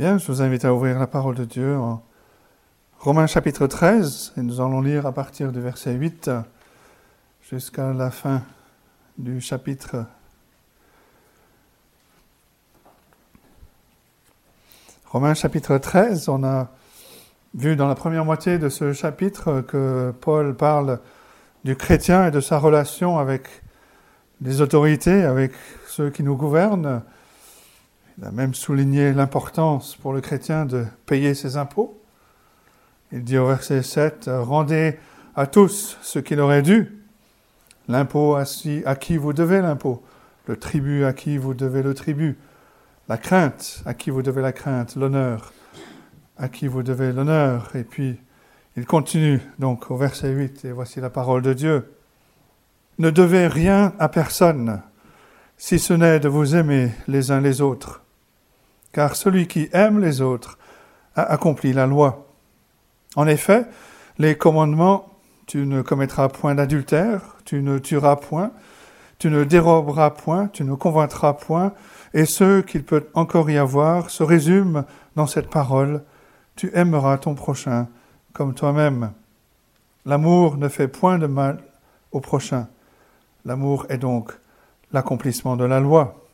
Bien, je vous invite à ouvrir la parole de Dieu en Romains chapitre 13, et nous allons lire à partir du verset 8 jusqu'à la fin du chapitre. Romains chapitre 13, on a vu dans la première moitié de ce chapitre que Paul parle du chrétien et de sa relation avec les autorités, avec ceux qui nous gouvernent. Il a même souligné l'importance pour le chrétien de payer ses impôts. Il dit au verset 7, Rendez à tous ce qu'il aurait dû, l'impôt à, qui vous devez l'impôt, le tribut à qui vous devez le tribut, la crainte à qui vous devez la crainte, l'honneur à qui vous devez l'honneur. Et puis, il continue donc au verset 8, et voici la parole de Dieu. Ne devez rien à personne, si ce n'est de vous aimer les uns les autres, car celui qui aime les autres a accompli la loi. En effet, les commandements tu ne commettras point d'adultère, tu ne tueras point, tu ne déroberas point, tu ne convaincras point, et ce qu'il peut encore y avoir se résume dans cette parole tu aimeras ton prochain comme toi-même. L'amour ne fait point de mal au prochain. L'amour est donc l'accomplissement de la loi.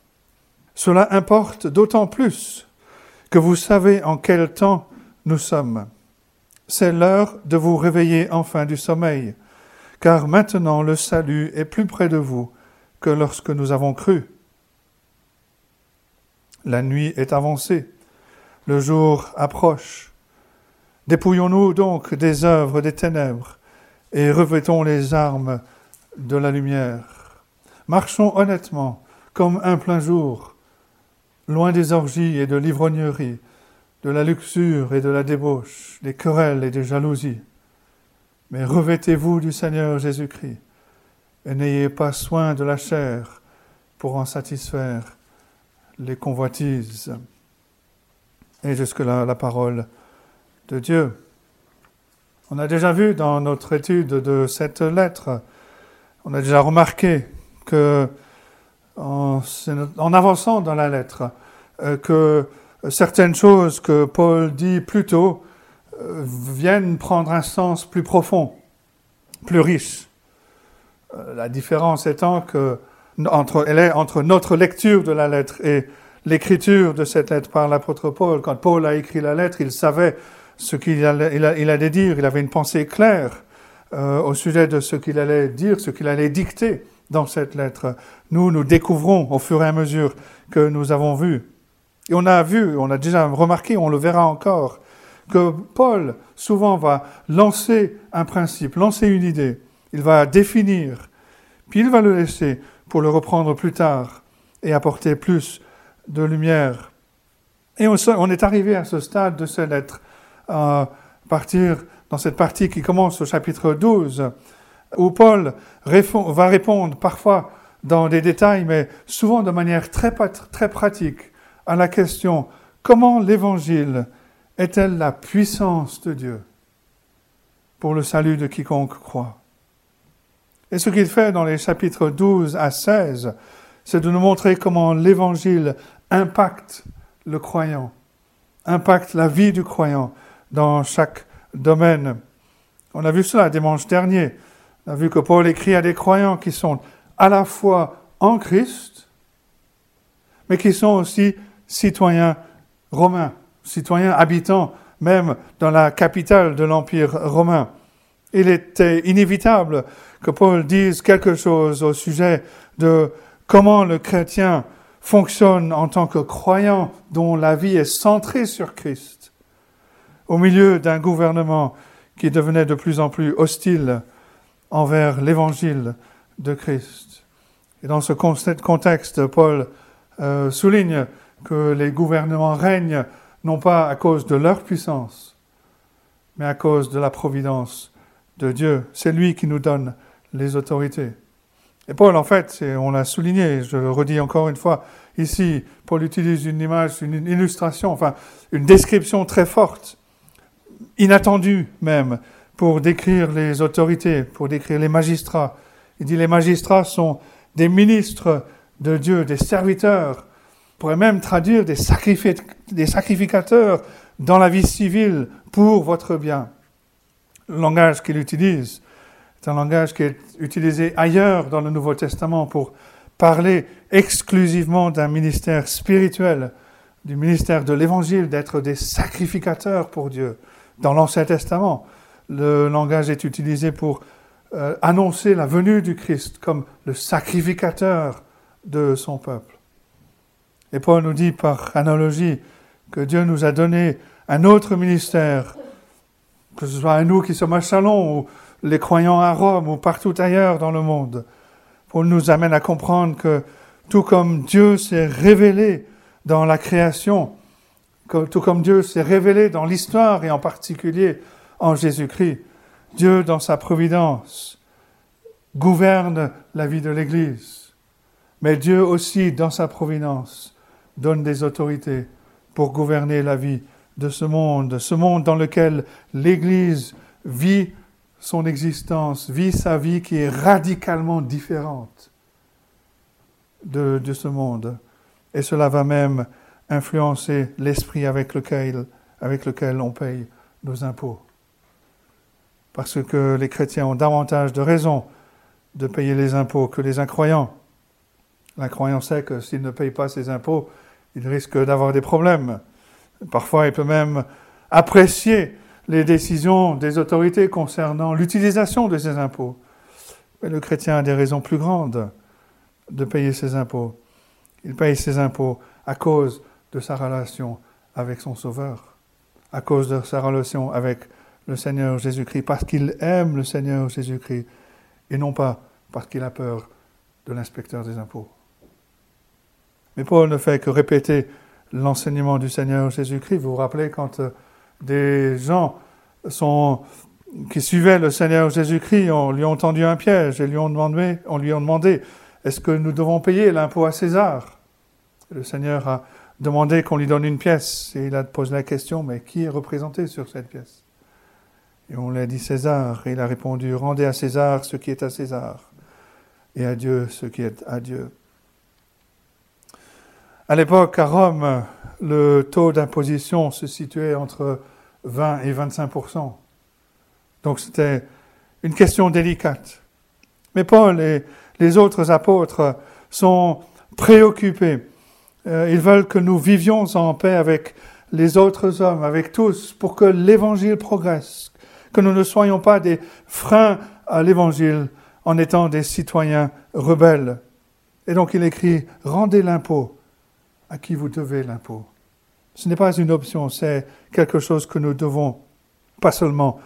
Cela importe d'autant plus que vous savez en quel temps nous sommes. C'est l'heure de vous réveiller enfin du sommeil, car maintenant le salut est plus près de vous que lorsque nous avons cru. La nuit est avancée, le jour approche. Dépouillons-nous donc des œuvres des ténèbres et revêtons les armes de la lumière. Marchons honnêtement, comme un plein jour, loin des orgies et de l'ivrognerie, de la luxure et de la débauche, des querelles et des jalousies. Mais revêtez-vous du Seigneur Jésus-Christ et n'ayez pas soin de la chair pour en satisfaire les convoitises. Et jusque-là, la parole de Dieu. On a déjà vu dans notre étude de cette lettre, on a déjà remarqué que, en, avançant dans la lettre, euh, que certaines choses que Paul dit plus tôt euh, viennent prendre un sens plus profond, plus riche. Euh, la différence étant que entre, elle est entre notre lecture de la lettre et l'écriture de cette lettre par l'apôtre Paul. Quand Paul a écrit la lettre, il savait ce qu'il allait, dire, il avait une pensée claire au sujet de ce qu'il allait dire, ce qu'il allait dicter dans cette lettre. Nous, nous découvrons au fur et à mesure que nous avons vu et on a vu, on a déjà remarqué, on le verra encore, que Paul souvent va lancer un principe, lancer une idée, il va définir, puis il va le laisser pour le reprendre plus tard et apporter plus de lumière. Et on est arrivé à ce stade de cette lettre, à partir dans cette partie qui commence au chapitre 12, où Paul va répondre parfois dans des détails, mais souvent de manière très, très pratique à la question comment l'Évangile est-elle la puissance de Dieu pour le salut de quiconque croit? Et ce qu'il fait dans les chapitres 12 à 16, c'est de nous montrer comment l'Évangile impacte le croyant, impacte la vie du croyant dans chaque domaine. On a vu cela dimanche dernier. On a vu que Paul écrit à des croyants qui sont à la fois en Christ, mais qui sont aussi citoyens romains, citoyens habitants même dans la capitale de l'Empire romain. Il était inévitable que Paul dise quelque chose au sujet de comment le chrétien fonctionne en tant que croyant dont la vie est centrée sur Christ, au milieu d'un gouvernement qui devenait de plus en plus hostile envers l'évangile de Christ. Et dans ce contexte, Paul euh, souligne que les gouvernements règnent non pas à cause de leur puissance, mais à cause de la providence de Dieu. C'est lui qui nous donne les autorités. Et Paul, en fait, on l'a souligné, je le redis encore une fois, ici, Paul utilise une image, une illustration, enfin, une description très forte, inattendue même, pour décrire les autorités, pour décrire les magistrats. Il dit les magistrats sont des ministres de Dieu, des serviteurs On pourrait même traduire des, des sacrificateurs dans la vie civile pour votre bien. Le langage qu'il utilise est un langage qui est utilisé ailleurs dans le Nouveau Testament pour parler exclusivement d'un ministère spirituel, du ministère de l'Évangile, d'être des sacrificateurs pour Dieu. Dans l'Ancien Testament, le langage est utilisé pour euh, annoncer la venue du Christ comme le sacrificateur de son peuple. Et Paul nous dit par analogie que Dieu nous a donné un autre ministère, que ce soit à nous qui sommes à Chalon ou les croyants à Rome ou partout ailleurs dans le monde. Paul nous amène à comprendre que tout comme Dieu s'est révélé dans la création, tout comme Dieu s'est révélé dans l'histoire et en particulier en Jésus-Christ, Dieu dans sa providence gouverne la vie de l'Église. Mais Dieu aussi dans sa providence donne des autorités pour gouverner la vie de ce monde, ce monde dans lequel l'Église vit son existence, vit sa vie qui est radicalement différente de, ce monde. Et cela va même influencer l'esprit avec lequel, avec lequel on paye nos impôts. Parce que les chrétiens ont davantage de raisons de payer les impôts que les incroyants. L'incroyant sait que s'il ne paye pas ses impôts, il risque d'avoir des problèmes. Parfois, il peut même apprécier les décisions des autorités concernant l'utilisation de ces impôts. Mais le chrétien a des raisons plus grandes de payer ses impôts. Il paye ses impôts à cause de sa relation avec son Sauveur, à cause de sa relation avec le Seigneur Jésus-Christ, parce qu'il aime le Seigneur Jésus-Christ, et non pas parce qu'il a peur de l'inspecteur des impôts. Mais Paul ne fait que répéter l'enseignement du Seigneur Jésus-Christ. Vous vous rappelez quand euh, des gens qui suivaient le Seigneur Jésus-Christ on lui ont tendu un piège et lui ont on lui a demandé est-ce que nous devons payer l'impôt à César? Le Seigneur a demandé qu'on lui donne une pièce et il a posé la question mais qui est représenté sur cette pièce? Et on lui a dit César et il a répondu rendez à César ce qui est à César et à Dieu ce qui est à Dieu. À l'époque, à Rome, le taux d'imposition se situait entre 20 et 25% Donc c'était une question délicate. Mais Paul et les autres apôtres sont préoccupés. Euh, ils veulent que nous vivions en paix avec les autres hommes, avec tous, pour que l'évangile progresse, que nous ne soyons pas des freins à l'évangile en étant des citoyens rebelles. Et donc il écrit, rendez l'impôt à qui vous devez l'impôt. Ce n'est pas une option, c'est quelque chose que nous devons, pas seulement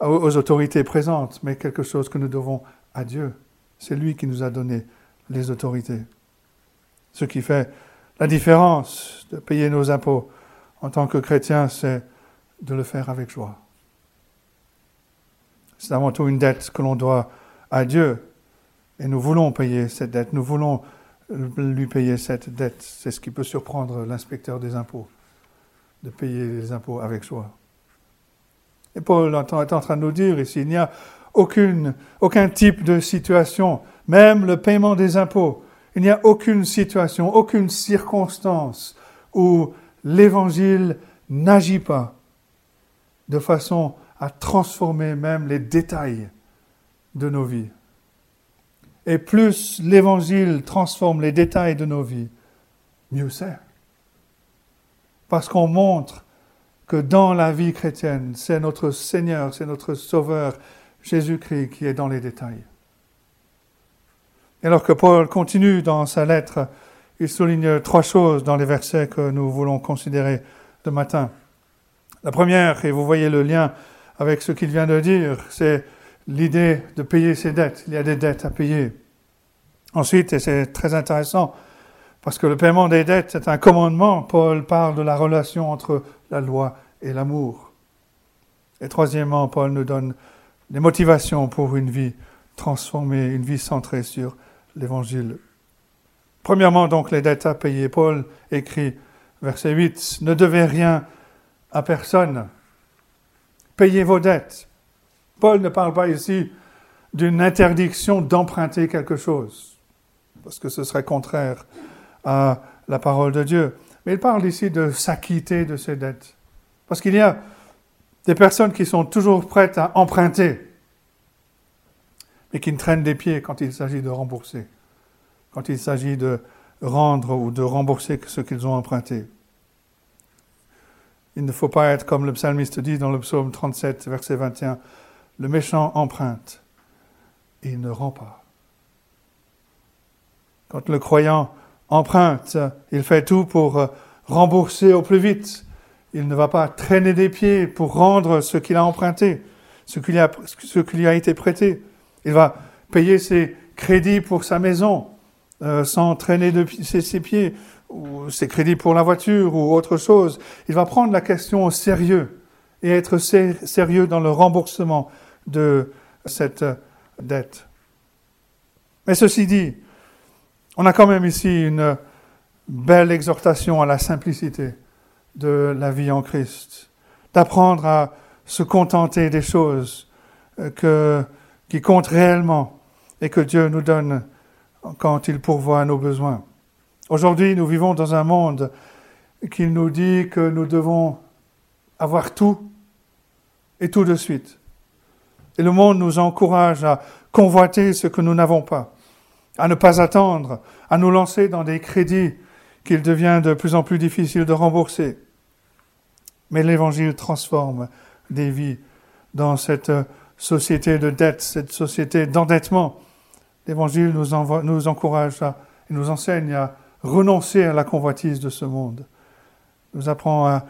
aux autorités présentes, mais quelque chose que nous devons à Dieu. C'est lui qui nous a donné les autorités. Ce qui fait la différence de payer nos impôts en tant que chrétien, c'est de le faire avec joie. C'est avant tout une dette que l'on doit à Dieu. Et nous voulons payer cette dette. Nous voulons lui payer cette dette. C'est ce qui peut surprendre l'inspecteur des impôts, de payer les impôts avec joie. Et Paul est en train de nous dire ici, il n'y a aucune, aucun type de situation, même le paiement des impôts, il n'y a aucune situation, aucune circonstance où l'Évangile n'agit pas de façon à transformer même les détails de nos vies. Et plus l'Évangile transforme les détails de nos vies, mieux c'est. Parce qu'on montre que dans la vie chrétienne, c'est notre Seigneur, c'est notre Sauveur, Jésus-Christ, qui est dans les détails. Et alors que Paul continue dans sa lettre, il souligne trois choses dans les versets que nous voulons considérer ce matin. La première, et vous voyez le lien avec ce qu'il vient de dire, c'est l'idée de payer ses dettes. Il y a des dettes à payer. Ensuite, et c'est très intéressant, parce que le paiement des dettes est un commandement, Paul parle de la relation entre la loi et l'amour. Et troisièmement, Paul nous donne des motivations pour une vie transformée, une vie centrée sur l'Évangile. Premièrement, donc, les dettes à payer. Paul écrit, verset 8, Ne devez rien à personne. Payez vos dettes. Paul ne parle pas ici d'une interdiction d'emprunter quelque chose, parce que ce serait contraire à la parole de Dieu. Mais il parle ici de s'acquitter de ses dettes. Parce qu'il y a des personnes qui sont toujours prêtes à emprunter, mais qui ne traînent des pieds quand il s'agit de rembourser, quand il s'agit de rendre ou de rembourser ce qu'ils ont emprunté. Il ne faut pas être comme le psalmiste dit dans le psaume 37, verset 21, le méchant emprunte et il ne rend pas. Quand le croyant emprunte, il fait tout pour euh, rembourser au plus vite. Il ne va pas traîner des pieds pour rendre ce qu'il a emprunté, ce qui, lui a été prêté. Il va payer ses crédits pour sa maison euh, sans traîner de ses, pieds, ou ses crédits pour la voiture ou autre chose. Il va prendre la question au sérieux et être sérieux dans le remboursement de cette dette. Mais ceci dit, on a quand même ici une belle exhortation à la simplicité de la vie en Christ, d'apprendre à se contenter des choses euh, qui comptent réellement et que Dieu nous donne quand il pourvoit à nos besoins. Aujourd'hui, nous vivons dans un monde qui nous dit que nous devons avoir tout et tout de suite. Et le monde nous encourage à convoiter ce que nous n'avons pas, à ne pas attendre, à nous lancer dans des crédits qu'il devient de plus en plus difficile de rembourser. Mais l'Évangile transforme des vies dans cette société de dette, cette société d'endettement. L'Évangile nous, encourage à, et nous enseigne à renoncer à la convoitise de ce monde. Nous apprend à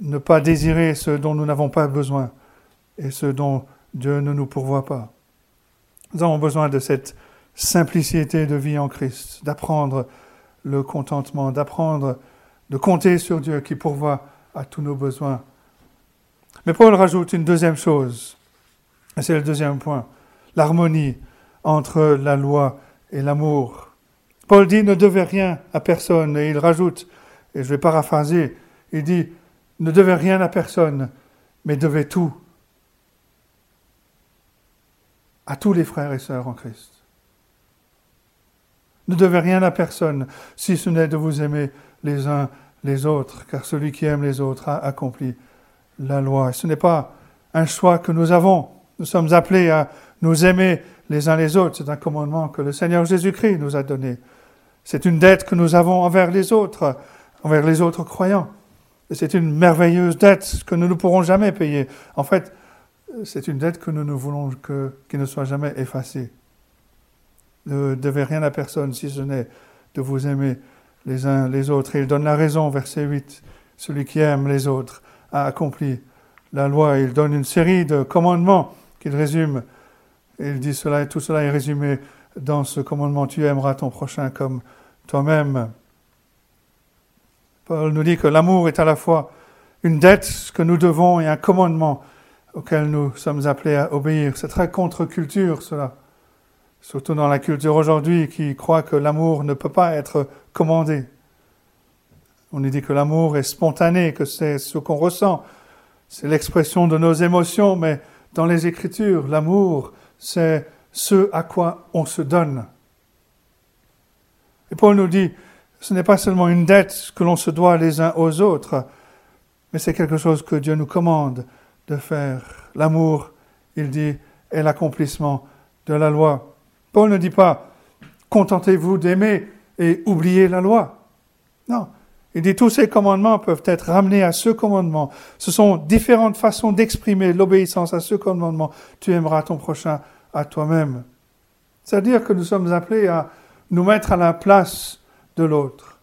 ne pas désirer ce dont nous n'avons pas besoin et ce dont Dieu ne nous pourvoit pas. Nous avons besoin de cette simplicité de vie en Christ, d'apprendre le contentement, d'apprendre de compter sur Dieu qui pourvoit à tous nos besoins. Mais Paul rajoute une deuxième chose, et c'est le deuxième point, l'harmonie entre la loi et l'amour. Paul dit ne devez rien à personne, et il rajoute, et je vais paraphraser, il dit ne devez rien à personne, mais devez tout à tous les frères et sœurs en Christ. Ne devez rien à personne, si ce n'est de vous aimer les uns les autres, car celui qui aime les autres a accompli la loi. ce n'est pas un choix que nous avons. Nous sommes appelés à nous aimer les uns les autres. C'est un commandement que le Seigneur Jésus-Christ nous a donné. C'est une dette que nous avons envers les autres, envers les autres croyants. Et c'est une merveilleuse dette que nous ne pourrons jamais payer. En fait, c'est une dette que nous ne voulons que, qu'il ne soit jamais effacée. Ne devez rien à personne si ce n'est de vous aimer les uns les autres. Et il donne la raison, verset 8. Celui qui aime les autres a accompli la loi. Il donne une série de commandements qu'il résume. Il dit cela, et tout cela est résumé dans ce commandement. Tu aimeras ton prochain comme toi-même. Paul nous dit que l'amour est à la fois une dette que nous devons et un commandement auquel nous sommes appelés à obéir. C'est très contre-culture cela, surtout dans la culture aujourd'hui qui croit que l'amour ne peut pas être commandé. On nous dit que l'amour est spontané, que c'est ce qu'on ressent, c'est l'expression de nos émotions, mais dans les Écritures, l'amour, c'est ce à quoi on se donne. Et Paul nous dit, ce n'est pas seulement une dette que l'on se doit les uns aux autres, mais c'est quelque chose que Dieu nous commande de faire. L'amour, il dit, est l'accomplissement de la loi. Paul ne dit pas contentez-vous d'aimer et oubliez la loi. Non. Il dit tous ces commandements peuvent être ramenés à ce commandement. Ce sont différentes façons d'exprimer l'obéissance à ce commandement. Tu aimeras ton prochain à toi-même. C'est-à-dire que nous sommes appelés à nous mettre à la place de l'autre.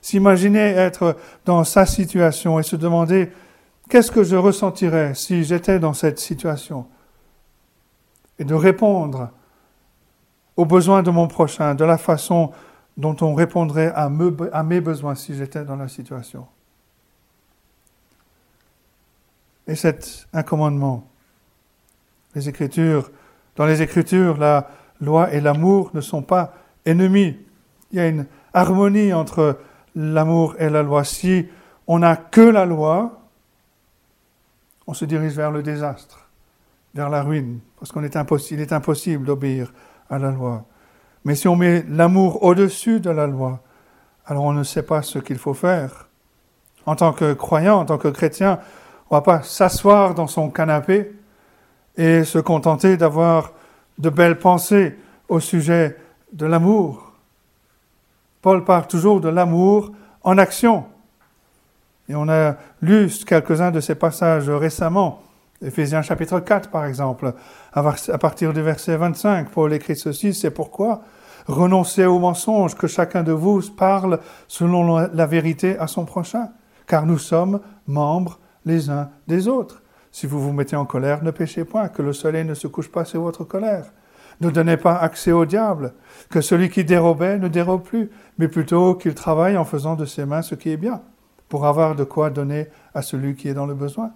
S'imaginer être dans sa situation et se demander Qu'est-ce que je ressentirais si j'étais dans cette situation? Et de répondre aux besoins de mon prochain de la façon dont on répondrait à, mes besoins si j'étais dans la situation. Et c'est un commandement. Les Écritures, dans les Écritures, la loi et l'amour ne sont pas ennemis. Il y a une harmonie entre l'amour et la loi. Si on n'a que la loi, on se dirige vers le désastre, vers la ruine, parce qu'il est, impossible, d'obéir à la loi. Mais si on met l'amour au-dessus de la loi, alors on ne sait pas ce qu'il faut faire. En tant que croyant, en tant que chrétien, on ne va pas s'asseoir dans son canapé et se contenter d'avoir de belles pensées au sujet de l'amour. Paul parle toujours de l'amour en action. Et on a lu quelques-uns de ces passages récemment. Éphésiens chapitre 4, par exemple, à partir du verset 25, Paul écrit ceci, c'est pourquoi renoncez au mensonge, que chacun de vous parle selon la vérité à son prochain, car nous sommes membres les uns des autres. Si vous vous mettez en colère, ne péchez point, que le soleil ne se couche pas sur votre colère. Ne donnez pas accès au diable, que celui qui dérobait ne dérobe plus, mais plutôt qu'il travaille en faisant de ses mains ce qui est bien, pour avoir de quoi donner à celui qui est dans le besoin.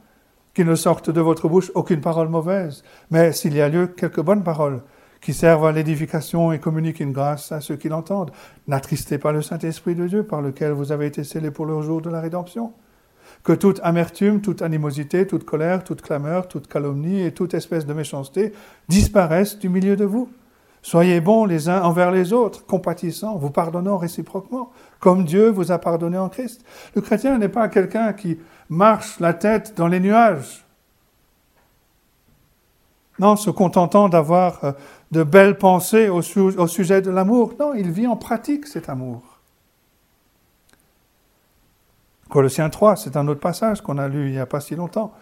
Qu'il ne sorte de votre bouche aucune parole mauvaise, mais s'il y a lieu, quelques bonnes paroles, qui servent à l'édification et communiquent une grâce à ceux qui l'entendent. N'attristez pas le Saint-Esprit de Dieu par lequel vous avez été scellés pour le jour de la rédemption. Que toute amertume, toute animosité, toute colère, toute clameur, toute calomnie et toute espèce de méchanceté disparaissent du milieu de vous. Soyez bons les uns envers les autres, compatissants, vous pardonnant réciproquement, comme Dieu vous a pardonné en Christ. Le chrétien n'est pas quelqu'un qui marche la tête dans les nuages. Non, se contentant d'avoir euh, de belles pensées au, sujet de l'amour. Non, il vit en pratique cet amour. Colossiens 3, c'est un autre passage qu'on a lu il n'y a pas si longtemps.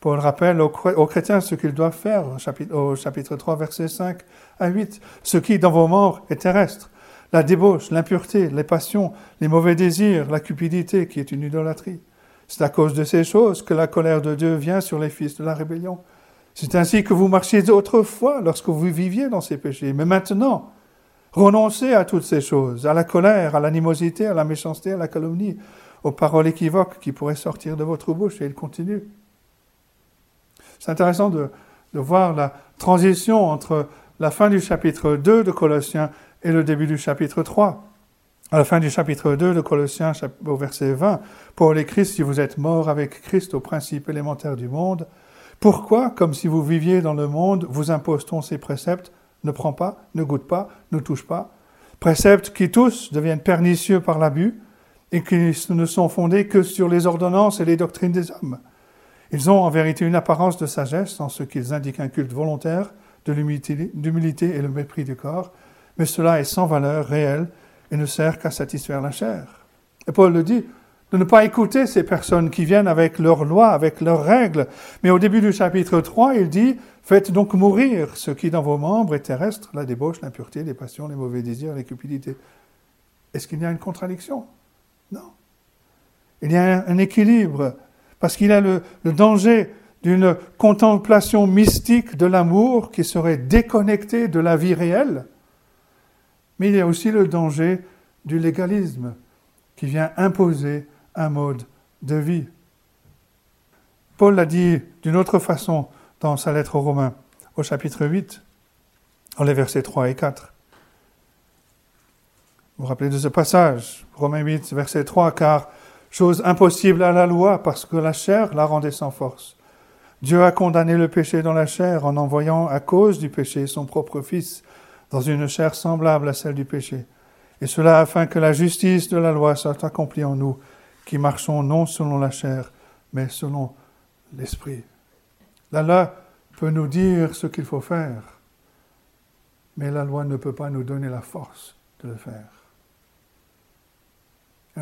Paul rappelle aux, chrétiens ce qu'ils doivent faire au chapitre, au chapitre 3, versets 5 à 8. Ce qui, dans vos membres, est terrestre. La débauche, l'impureté, les passions, les mauvais désirs, la cupidité, qui est une idolâtrie. C'est à cause de ces choses que la colère de Dieu vient sur les fils de la rébellion. C'est ainsi que vous marchiez autrefois lorsque vous viviez dans ces péchés. Mais maintenant, renoncez à toutes ces choses, à la colère, à l'animosité, à la méchanceté, à la calomnie, aux paroles équivoques qui pourraient sortir de votre bouche. Et il continue. C'est intéressant de, voir la transition entre la fin du chapitre 2 de Colossiens et le début du chapitre 3. À la fin du chapitre 2 de Colossiens, au verset 20, Paul écrit, si vous êtes mort avec Christ au principe élémentaire du monde, pourquoi, comme si vous viviez dans le monde, vous impose-t-on ces préceptes? Ne prends pas, ne goûte pas, ne touche pas. Préceptes qui tous deviennent pernicieux par l'abus et qui ne sont fondés que sur les ordonnances et les doctrines des hommes. Ils ont en vérité une apparence de sagesse en ce qu'ils indiquent un culte volontaire de l'humilité et le mépris du corps, mais cela est sans valeur réelle et ne sert qu'à satisfaire la chair. Et Paul le dit, de ne pas écouter ces personnes qui viennent avec leurs lois, avec leurs règles. Mais au début du chapitre 3, il dit, faites donc mourir ce qui dans vos membres est terrestre, la débauche, l'impureté, les passions, les mauvais désirs, les cupidités. Est-ce qu'il y a une contradiction? Non. Il y a un équilibre, parce qu'il y a le, danger d'une contemplation mystique de l'amour qui serait déconnectée de la vie réelle, mais il y a aussi le danger du légalisme qui vient imposer un mode de vie. Paul l'a dit d'une autre façon dans sa lettre aux Romains, au chapitre 8, dans les versets 3 et 4. Vous vous rappelez de ce passage, Romains 8, verset 3, car chose impossible à la loi parce que la chair la rendait sans force. Dieu a condamné le péché dans la chair en envoyant à cause du péché son propre Fils dans une chair semblable à celle du péché, et cela afin que la justice de la loi soit accomplie en nous, qui marchons non selon la chair, mais selon l'esprit. La loi peut nous dire ce qu'il faut faire, mais la loi ne peut pas nous donner la force de le faire.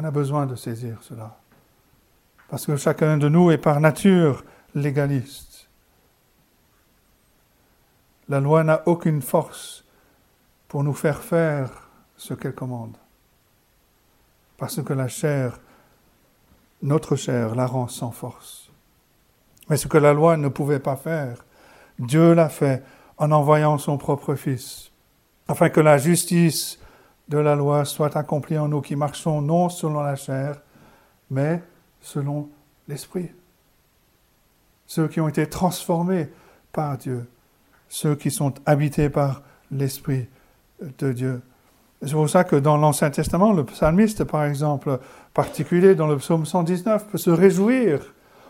A besoin de saisir cela, parce que chacun de nous est par nature légaliste. La loi n'a aucune force pour nous faire faire ce qu'elle commande, parce que la chair notre chair la rend sans force. Mais ce que la loi ne pouvait pas faire, Dieu l'a fait en envoyant son propre Fils, afin que la justice de la loi soit accomplie en nous qui marchons non selon la chair, mais selon l'Esprit. Ceux qui ont été transformés par Dieu, ceux qui sont habités par l'Esprit de Dieu. C'est pour ça que dans l'Ancien Testament, le psalmiste, par exemple, particulier dans le psaume 119, peut se réjouir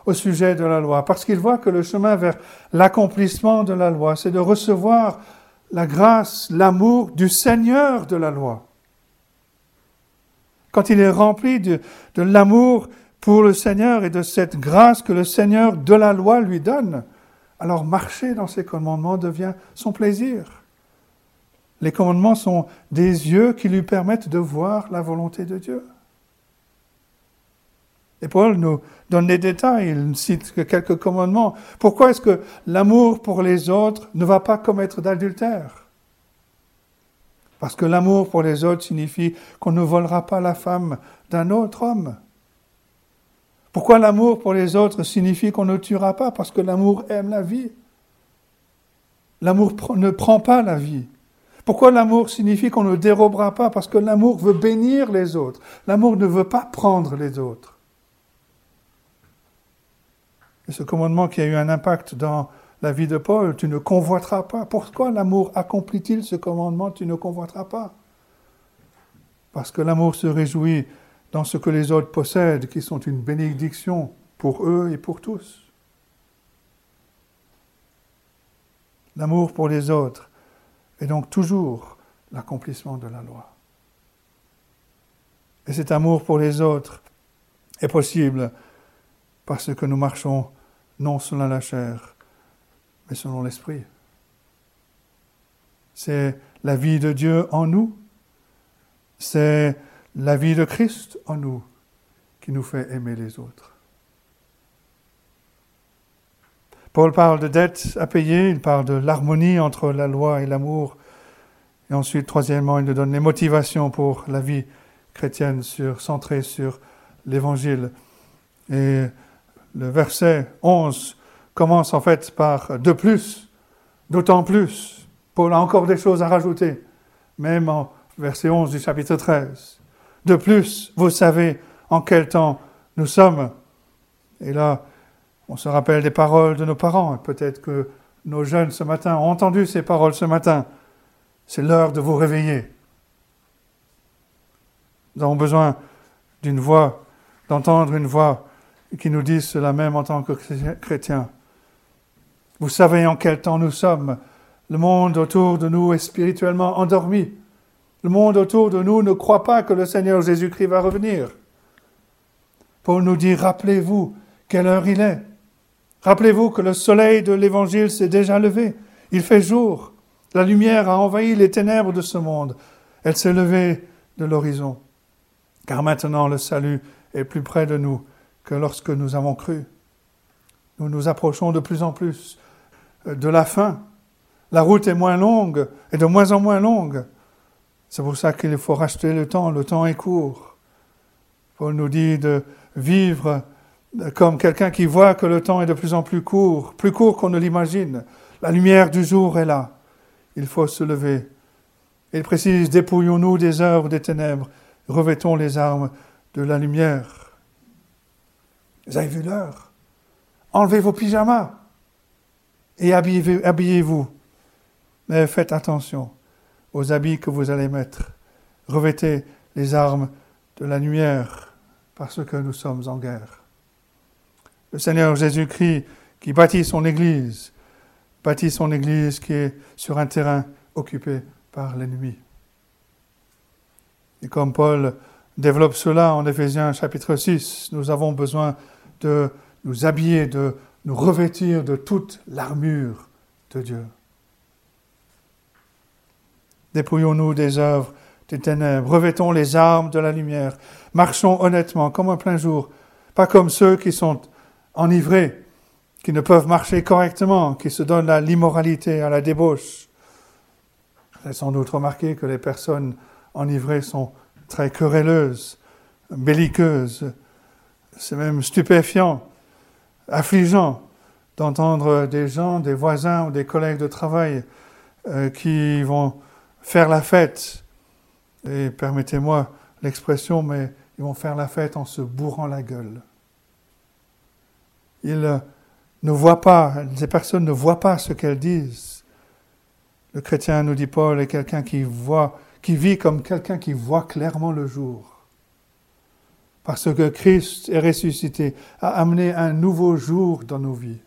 au sujet de la loi, parce qu'il voit que le chemin vers l'accomplissement de la loi, c'est de recevoir la grâce, l'amour du Seigneur de la loi. Quand il est rempli de, l'amour pour le Seigneur et de cette grâce que le Seigneur de la loi lui donne, alors marcher dans ses commandements devient son plaisir. Les commandements sont des yeux qui lui permettent de voir la volonté de Dieu. Et Paul nous donne des détails, il ne cite que quelques commandements. Pourquoi est-ce que l'amour pour les autres ne va pas commettre d'adultère? Parce que l'amour pour les autres signifie qu'on ne volera pas la femme d'un autre homme. Pourquoi l'amour pour les autres signifie qu'on ne tuera pas? Parce que l'amour aime la vie. L'amour ne prend pas la vie. Pourquoi l'amour signifie qu'on ne dérobera pas? Parce que l'amour veut bénir les autres. L'amour ne veut pas prendre les autres. Et ce commandement qui a eu un impact dans la vie de Paul, tu ne convoiteras pas. Pourquoi l'amour accomplit-il ce commandement, tu ne convoiteras pas? Parce que l'amour se réjouit dans ce que les autres possèdent, qui sont une bénédiction pour eux et pour tous. L'amour pour les autres est donc toujours l'accomplissement de la loi. Et cet amour pour les autres est possible parce que nous marchons non selon la chair, mais selon l'esprit. C'est la vie de Dieu en nous, c'est la vie de Christ en nous qui nous fait aimer les autres. Paul parle de dettes à payer, il parle de l'harmonie entre la loi et l'amour. Et ensuite, troisièmement, il nous donne les motivations pour la vie chrétienne sur, centrée sur l'évangile. Et le verset 11 commence en fait par de plus, d'autant plus. Paul a encore des choses à rajouter, même en verset 11 du chapitre 13. De plus, vous savez en quel temps nous sommes. Et là, on se rappelle des paroles de nos parents. Peut-être que nos jeunes ce matin ont entendu ces paroles ce matin. C'est l'heure de vous réveiller. Nous avons besoin d'une voix, d'entendre une voix qui nous dise cela même en tant que chrétiens. Vous savez en quel temps nous sommes. Le monde autour de nous est spirituellement endormi. Le monde autour de nous ne croit pas que le Seigneur Jésus-Christ va revenir. Paul nous dit, rappelez-vous quelle heure il est. Rappelez-vous que le soleil de l'Évangile s'est déjà levé. Il fait jour. La lumière a envahi les ténèbres de ce monde. Elle s'est levée de l'horizon. Car maintenant le salut est plus près de nous que lorsque nous avons cru. Nous nous approchons de plus en plus de la fin. La route est moins longue et de moins en moins longue. C'est pour ça qu'il faut racheter le temps. Le temps est court. Paul nous dit de vivre comme quelqu'un qui voit que le temps est de plus en plus court, plus court qu'on ne l'imagine. La lumière du jour est là. Il faut se lever. Il précise, dépouillons-nous des œuvres des ténèbres, revêtons les armes de la lumière. Vous avez vu l'heure? Enlevez vos pyjamas et habillez-vous. Mais faites attention aux habits que vous allez mettre. Revêtez les armes de la lumière parce que nous sommes en guerre. Le Seigneur Jésus-Christ qui bâtit son Église, bâtit son Église qui est sur un terrain occupé par l'ennemi. Et comme Paul développe cela en Éphésiens chapitre 6, nous avons besoin de nous habiller, de nous revêtir de toute l'armure de Dieu. Dépouillons-nous des œuvres des ténèbres, revêtons les armes de la lumière, marchons honnêtement comme un plein jour, pas comme ceux qui sont enivrés, qui ne peuvent marcher correctement, qui se donnent à l'immoralité, à la débauche. Vous avez sans doute remarqué que les personnes enivrées sont très querelleuses, belliqueuses. C'est même stupéfiant, affligeant d'entendre des gens, des voisins ou des collègues de travail euh, qui vont faire la fête. Et permettez-moi l'expression, mais ils vont faire la fête en se bourrant la gueule. Ils ne voient pas, ces personnes ne voient pas ce qu'elles disent. Le chrétien, nous dit Paul, est quelqu'un qui voit, qui vit comme quelqu'un qui voit clairement le jour. Parce que Christ est ressuscité, a amené un nouveau jour dans nos vies.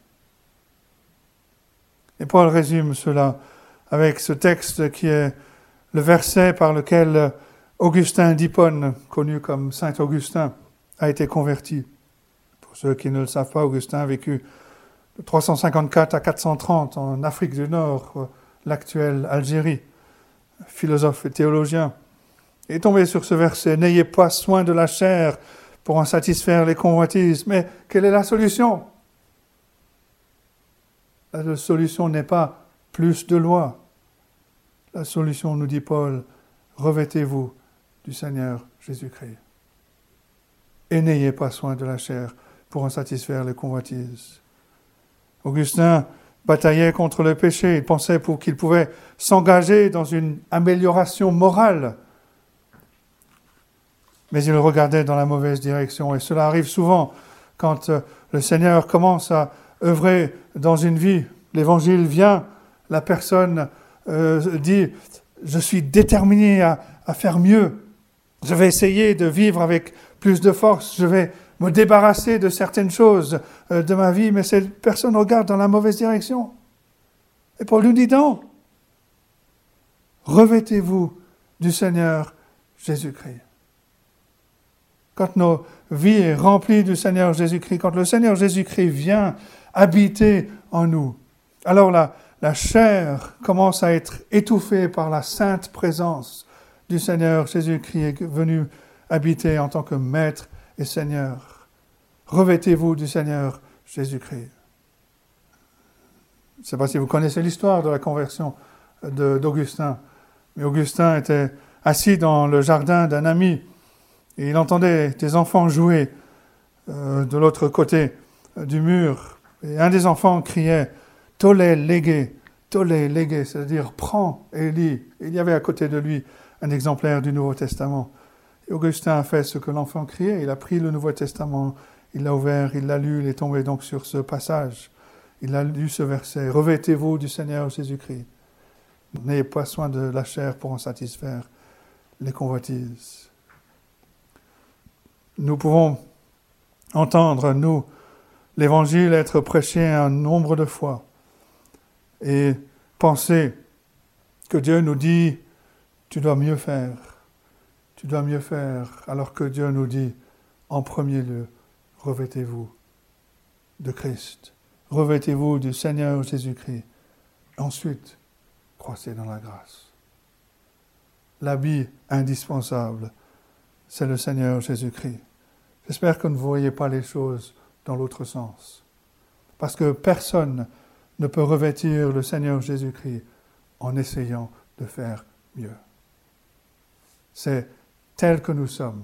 Et Paul résume cela avec ce texte qui est le verset par lequel Augustin d'Hippone, connu comme Saint Augustin, a été converti. Pour ceux qui ne le savent pas, Augustin a vécu de 354 à 430 en Afrique du Nord, l'actuelle Algérie, philosophe et théologien. Il est tombé sur ce verset N'ayez pas soin de la chair pour en satisfaire les convoitises. Mais quelle est la solution? La solution n'est pas plus de loi. La solution, nous dit Paul, revêtez-vous du Seigneur Jésus-Christ. Et n'ayez pas soin de la chair pour en satisfaire les convoitises. Augustin bataillait contre le péché. Il pensait pour qu'il pouvait s'engager dans une amélioration morale. Mais il regardait dans la mauvaise direction. Et cela arrive souvent quand euh, le Seigneur commence à œuvrer dans une vie. L'évangile vient, la personne euh, dit, je suis déterminé à, à faire mieux. Je vais essayer de vivre avec plus de force. Je vais me débarrasser de certaines choses euh, de ma vie, mais cette personne regarde dans la mauvaise direction. Et Paul nous dit non. Revêtez-vous du Seigneur Jésus-Christ. Quand nos vies est remplie du Seigneur Jésus-Christ, quand le Seigneur Jésus-Christ vient habiter en nous, alors la, la chair commence à être étouffée par la sainte présence du Seigneur Jésus-Christ venu habiter en tant que Maître et Seigneur. Revêtez-vous du Seigneur Jésus-Christ. Je ne sais pas si vous connaissez l'histoire de la conversion d'Augustin, mais Augustin était assis dans le jardin d'un ami et il entendait des enfants jouer euh, de l'autre côté euh, du mur. Et un des enfants criait Tolé légué, tolé légué, c'est-à-dire prends et lis. il y avait à côté de lui un exemplaire du Nouveau Testament. Augustin a fait ce que l'enfant criait, il a pris le Nouveau Testament, il l'a ouvert, il l'a lu, il est tombé donc sur ce passage. Il a lu ce verset, Revêtez-vous du Seigneur Jésus-Christ. N'ayez pas soin de la chair pour en satisfaire les convoitises. Nous pouvons entendre, nous, l'Évangile être prêché un nombre de fois et penser que Dieu nous dit, tu dois mieux faire tu dois mieux faire, alors que Dieu nous dit, en premier lieu, revêtez-vous de Christ, revêtez-vous du Seigneur Jésus-Christ. Ensuite, croissez dans la grâce. L'habit indispensable, c'est le Seigneur Jésus-Christ. J'espère que vous ne voyez pas les choses dans l'autre sens. Parce que personne ne peut revêtir le Seigneur Jésus-Christ en essayant de faire mieux. C'est tel que nous sommes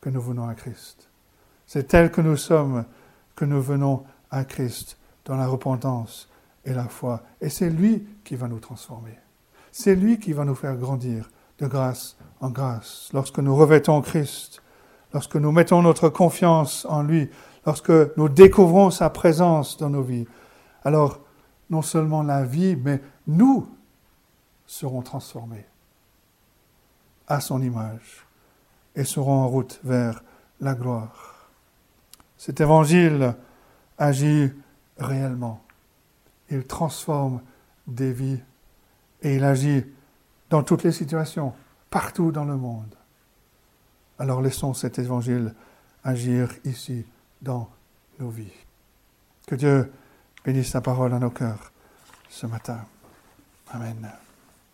que nous venons à Christ. C'est tel que nous sommes que nous venons à Christ dans la repentance et la foi. Et c'est lui qui va nous transformer. C'est lui qui va nous faire grandir de grâce en grâce. Lorsque nous revêtons Christ, lorsque nous mettons notre confiance en lui, lorsque nous découvrons sa présence dans nos vies, alors non seulement la vie, mais nous serons transformés à son image et seront en route vers la gloire. Cet évangile agit réellement. Il transforme des vies et il agit dans toutes les situations, partout dans le monde. Alors laissons cet évangile agir ici dans nos vies. Que Dieu bénisse sa parole à nos cœurs ce matin. Amen.